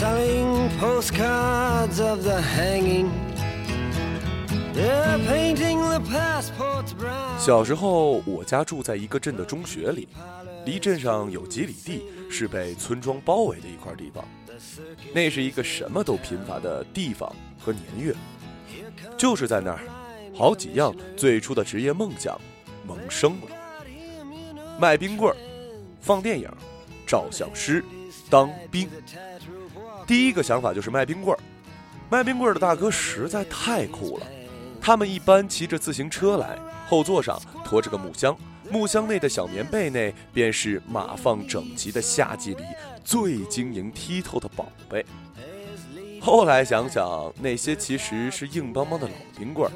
selling postcards of the hanging. They're painting the passports brown. 小时候，我家住在一个镇的中学里，离镇上有几里地，是被村庄包围的一块地方。那是一个什么都贫乏的地方和年月，就是在那儿，好几样最初的职业梦想萌生了：卖冰棍儿、放电影、照相师、当兵。第一个想法就是卖冰棍儿。卖冰棍儿的大哥实在太酷了，他们一般骑着自行车来，后座上驮着个木箱，木箱内的小棉被内便是码放整齐的夏季里最晶莹剔透的宝贝。后来想想，那些其实是硬邦邦的老冰棍儿，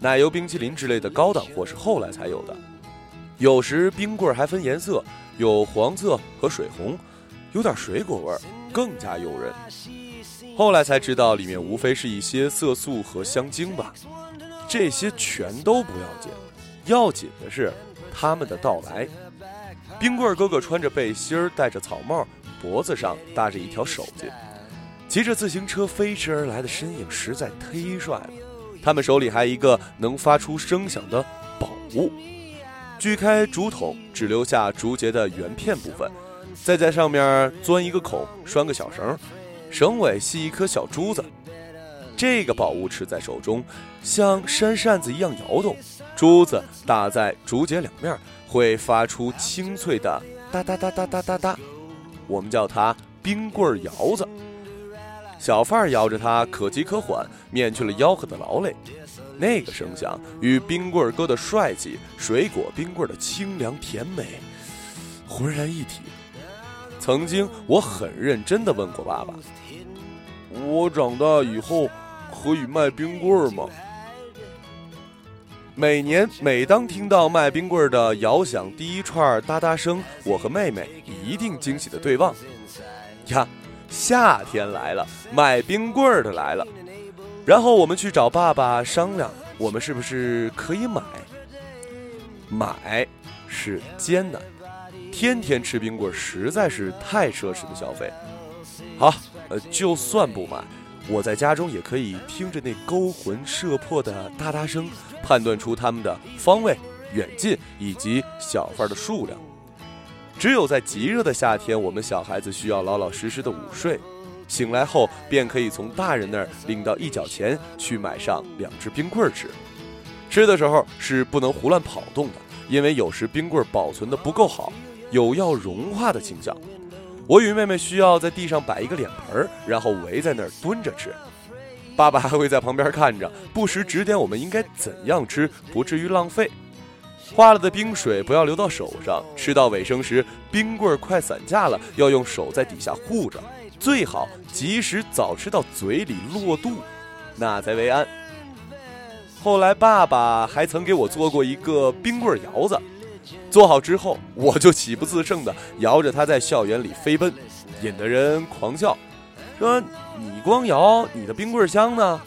奶油冰淇淋之类的高档货是后来才有的。有时冰棍儿还分颜色，有黄色和水红，有点水果味儿，更加诱人。后来才知道，里面无非是一些色素和香精吧。这些全都不要紧，要紧的是他们的到来。冰棍哥哥穿着背心儿，戴着草帽，脖子上搭着一条手巾，骑着自行车飞驰而来的身影实在忒帅了。他们手里还一个能发出声响的宝物，锯开竹筒，只留下竹节的圆片部分，再在上面钻一个孔，拴个小绳。绳尾系一颗小珠子，这个宝物持在手中，像扇扇子一样摇动。珠子打在竹节两面，会发出清脆的哒哒哒哒哒哒哒。我们叫它冰棍摇子。小贩儿摇着它，可急可缓，免去了吆喝的劳累。那个声响与冰棍哥的帅气，水果冰棍的清凉甜美，浑然一体。曾经，我很认真地问过爸爸：“我长大以后可以卖冰棍儿吗？”每年，每当听到卖冰棍儿的摇响第一串哒哒声，我和妹妹一定惊喜的对望。呀，夏天来了，卖冰棍儿的来了。然后我们去找爸爸商量，我们是不是可以买？买是艰难。天天吃冰棍实在是太奢侈的消费。好，呃，就算不买，我在家中也可以听着那勾魂摄魄的哒哒声，判断出它们的方位、远近以及小贩的数量。只有在极热的夏天，我们小孩子需要老老实实的午睡，醒来后便可以从大人那儿领到一角钱去买上两只冰棍吃。吃的时候是不能胡乱跑动的，因为有时冰棍保存的不够好。有要融化的倾向，我与妹妹需要在地上摆一个脸盆，然后围在那儿蹲着吃。爸爸还会在旁边看着，不时指点我们应该怎样吃，不至于浪费。化了的冰水不要流到手上，吃到尾声时，冰棍儿快散架了，要用手在底下护着，最好及时早吃到嘴里落肚，那才为安。后来爸爸还曾给我做过一个冰棍摇子。做好之后，我就喜不自胜地摇着它在校园里飞奔，引得人狂笑，说：“你光摇，你的冰棍香呢？”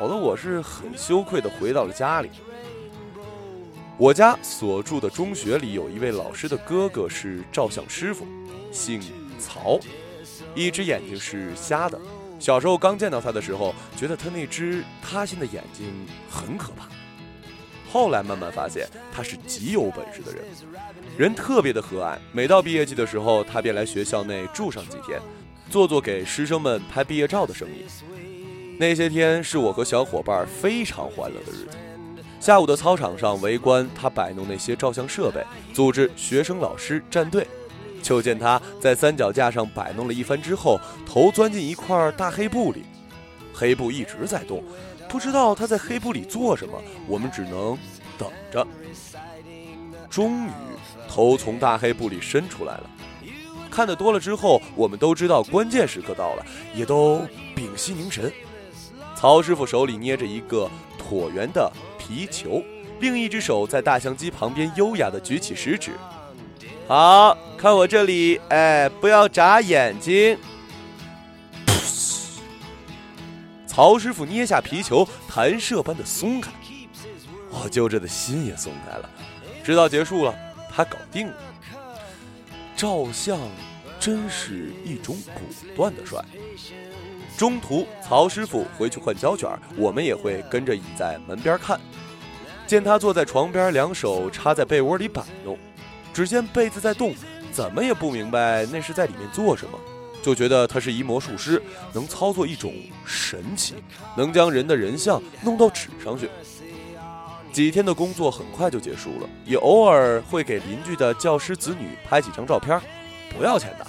搞得我是很羞愧地回到了家里。我家所住的中学里有一位老师的哥哥是照相师傅，姓曹，一只眼睛是瞎的。小时候刚见到他的时候，觉得他那只塌陷的眼睛很可怕。后来慢慢发现他是极有本事的人，人特别的和蔼。每到毕业季的时候，他便来学校内住上几天，做做给师生们拍毕业照的生意。那些天是我和小伙伴非常欢乐的日子。下午的操场上围观他摆弄那些照相设备，组织学生老师站队。就见他在三脚架上摆弄了一番之后，头钻进一块大黑布里，黑布一直在动。不知道他在黑布里做什么，我们只能等着。终于，头从大黑布里伸出来了。看得多了之后，我们都知道关键时刻到了，也都屏息凝神。曹师傅手里捏着一个椭圆的皮球，另一只手在大相机旁边优雅地举起食指。好看我这里，哎，不要眨眼睛。曹师傅捏下皮球，弹射般的松开，我揪着的心也松开了。直到结束了，他搞定了。照相真是一种果断的帅。中途，曹师傅回去换胶卷，我们也会跟着倚在门边看。见他坐在床边，两手插在被窝里摆弄，只见被子在动，怎么也不明白那是在里面做什么，就觉得他是一魔术师，能操作一种神奇，能将人的人像弄到纸上去。几天的工作很快就结束了，也偶尔会给邻居的教师子女拍几张照片，不要钱的。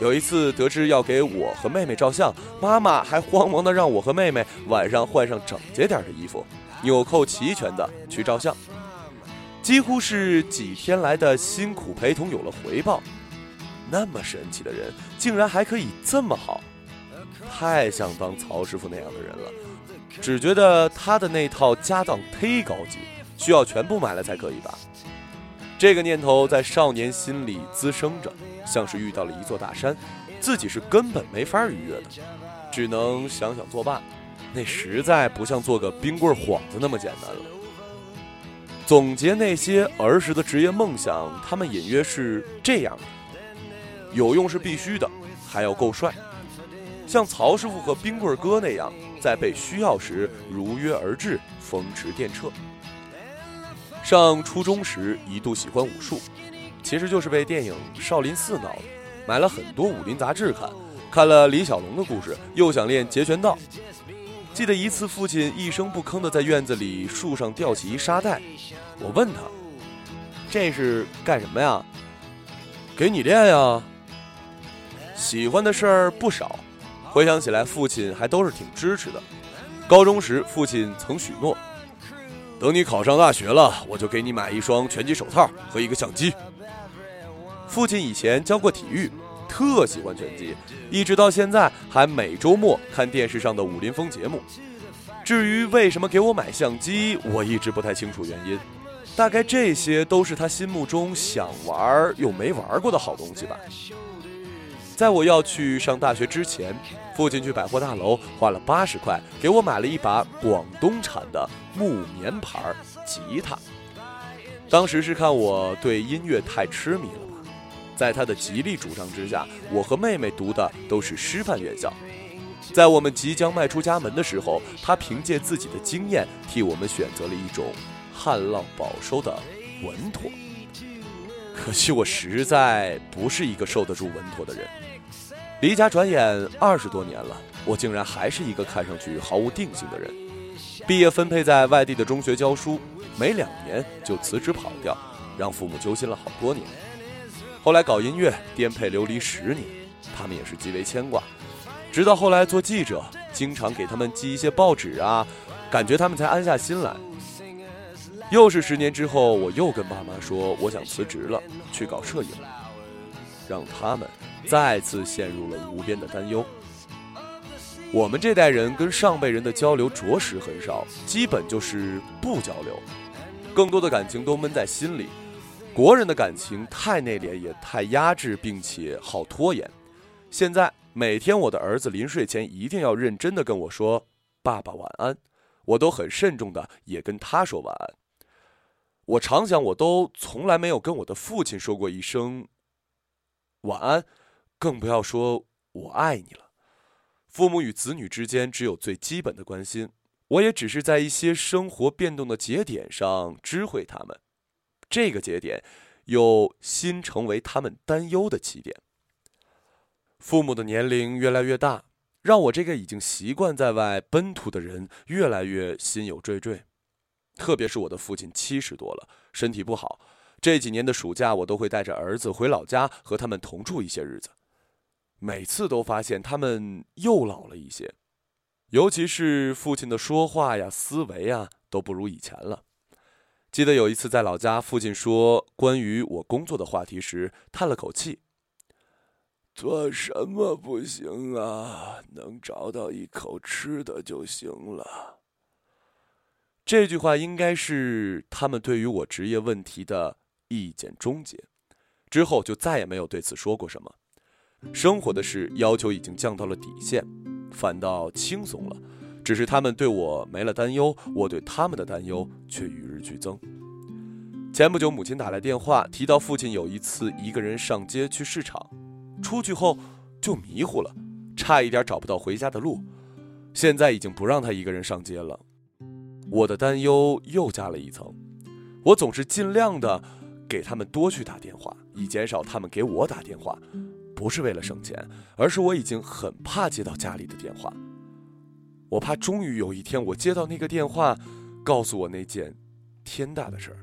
有一次得知要给我和妹妹照相，妈妈还慌忙的让我和妹妹晚上换上整洁点的衣服。纽扣齐全的去照相，几乎是几天来的辛苦陪同有了回报。那么神奇的人，竟然还可以这么好，太像当曹师傅那样的人了。只觉得他的那套家当忒高级，需要全部买了才可以吧？这个念头在少年心里滋生着，像是遇到了一座大山，自己是根本没法逾越的，只能想想作罢。那实在不像做个冰棍幌子那么简单了。总结那些儿时的职业梦想，他们隐约是这样的：有用是必须的，还要够帅，像曹师傅和冰棍哥那样，在被需要时如约而至，风驰电掣。上初中时一度喜欢武术，其实就是被电影《少林寺》闹的，买了很多武林杂志看，看了李小龙的故事，又想练截拳道。记得一次，父亲一声不吭地在院子里树上吊起一沙袋，我问他：“这是干什么呀？”“给你练呀。”喜欢的事儿不少，回想起来，父亲还都是挺支持的。高中时，父亲曾许诺：“等你考上大学了，我就给你买一双拳击手套和一个相机。”父亲以前教过体育。特喜欢拳击，一直到现在还每周末看电视上的武林风节目。至于为什么给我买相机，我一直不太清楚原因。大概这些都是他心目中想玩又没玩过的好东西吧。在我要去上大学之前，父亲去百货大楼花了八十块给我买了一把广东产的木棉牌吉他。当时是看我对音乐太痴迷了吧。在他的极力主张之下，我和妹妹读的都是师范院校。在我们即将迈出家门的时候，他凭借自己的经验，替我们选择了一种旱涝保收的稳妥。可惜我实在不是一个受得住稳妥的人。离家转眼二十多年了，我竟然还是一个看上去毫无定性的人。毕业分配在外地的中学教书，没两年就辞职跑掉，让父母揪心了好多年。后来搞音乐，颠沛流离十年，他们也是极为牵挂。直到后来做记者，经常给他们寄一些报纸啊，感觉他们才安下心来。又是十年之后，我又跟爸妈说我想辞职了，去搞摄影，让他们再次陷入了无边的担忧。我们这代人跟上辈人的交流着实很少，基本就是不交流，更多的感情都闷在心里。国人的感情太内敛，也太压制，并且好拖延。现在每天我的儿子临睡前一定要认真的跟我说“爸爸晚安”，我都很慎重的也跟他说晚安。我常想，我都从来没有跟我的父亲说过一声晚安，更不要说我爱你了。父母与子女之间只有最基本的关心，我也只是在一些生活变动的节点上知会他们。这个节点，又新成为他们担忧的起点。父母的年龄越来越大，让我这个已经习惯在外奔突的人越来越心有惴惴。特别是我的父亲七十多了，身体不好，这几年的暑假我都会带着儿子回老家和他们同住一些日子。每次都发现他们又老了一些，尤其是父亲的说话呀、思维啊，都不如以前了。记得有一次在老家，父亲说关于我工作的话题时，叹了口气：“做什么不行啊？能找到一口吃的就行了。”这句话应该是他们对于我职业问题的意见终结，之后就再也没有对此说过什么。生活的事要求已经降到了底线，反倒轻松了。只是他们对我没了担忧，我对他们的担忧却与日俱增。前不久，母亲打来电话，提到父亲有一次一个人上街去市场，出去后就迷糊了，差一点找不到回家的路。现在已经不让他一个人上街了，我的担忧又加了一层。我总是尽量的给他们多去打电话，以减少他们给我打电话。不是为了省钱，而是我已经很怕接到家里的电话。我怕终于有一天我接到那个电话，告诉我那件天大的事儿。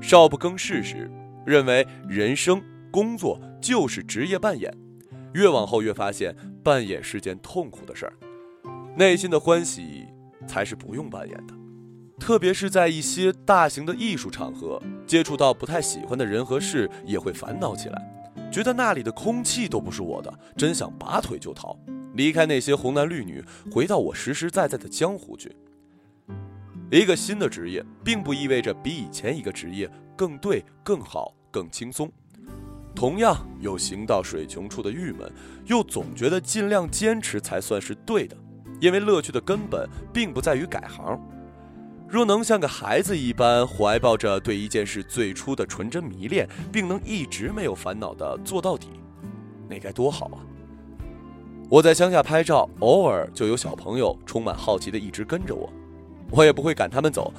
少不更事时，认为人生工作就是职业扮演，越往后越发现扮演是件痛苦的事儿，内心的欢喜才是不用扮演的。特别是在一些大型的艺术场合，接触到不太喜欢的人和事，也会烦恼起来，觉得那里的空气都不是我的，真想拔腿就逃，离开那些红男绿女，回到我实实在在的江湖去。一个新的职业，并不意味着比以前一个职业更对、更好、更轻松。同样有行到水穷处的郁闷，又总觉得尽量坚持才算是对的，因为乐趣的根本并不在于改行。若能像个孩子一般，怀抱着对一件事最初的纯真迷恋，并能一直没有烦恼的做到底，那该多好啊！我在乡下拍照，偶尔就有小朋友充满好奇的一直跟着我，我也不会赶他们走。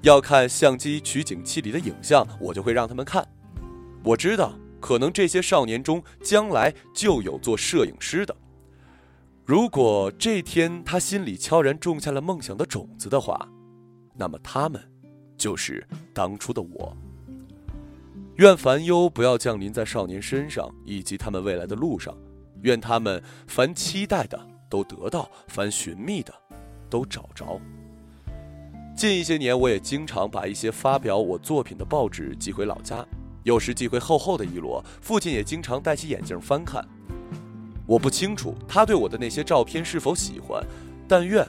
要看相机取景器里的影像，我就会让他们看。我知道，可能这些少年中将来就有做摄影师的。如果这天他心里悄然种下了梦想的种子的话。那么他们，就是当初的我。愿烦忧不要降临在少年身上，以及他们未来的路上。愿他们凡期待的都得到，凡寻觅的都找着。近一些年，我也经常把一些发表我作品的报纸寄回老家，有时寄回厚厚的一摞。父亲也经常戴起眼镜翻看。我不清楚他对我的那些照片是否喜欢，但愿。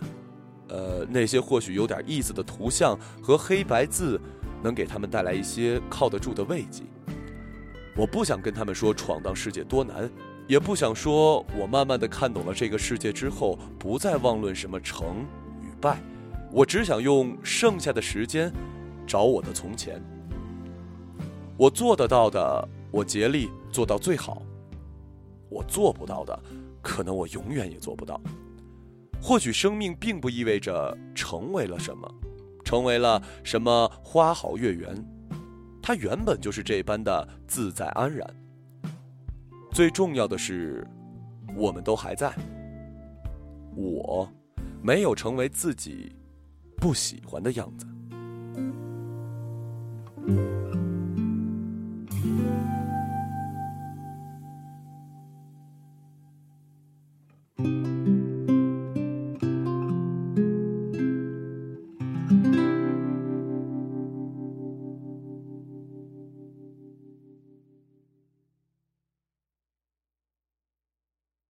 呃，那些或许有点意思的图像和黑白字，能给他们带来一些靠得住的慰藉。我不想跟他们说闯荡世界多难，也不想说我慢慢的看懂了这个世界之后，不再妄论什么成与败。我只想用剩下的时间，找我的从前。我做得到的，我竭力做到最好；我做不到的，可能我永远也做不到。或许生命并不意味着成为了什么成为了什么花好月圆它原本就是这般的自在安然。最重要的是我们都还在我没有成为自己不喜欢的样子。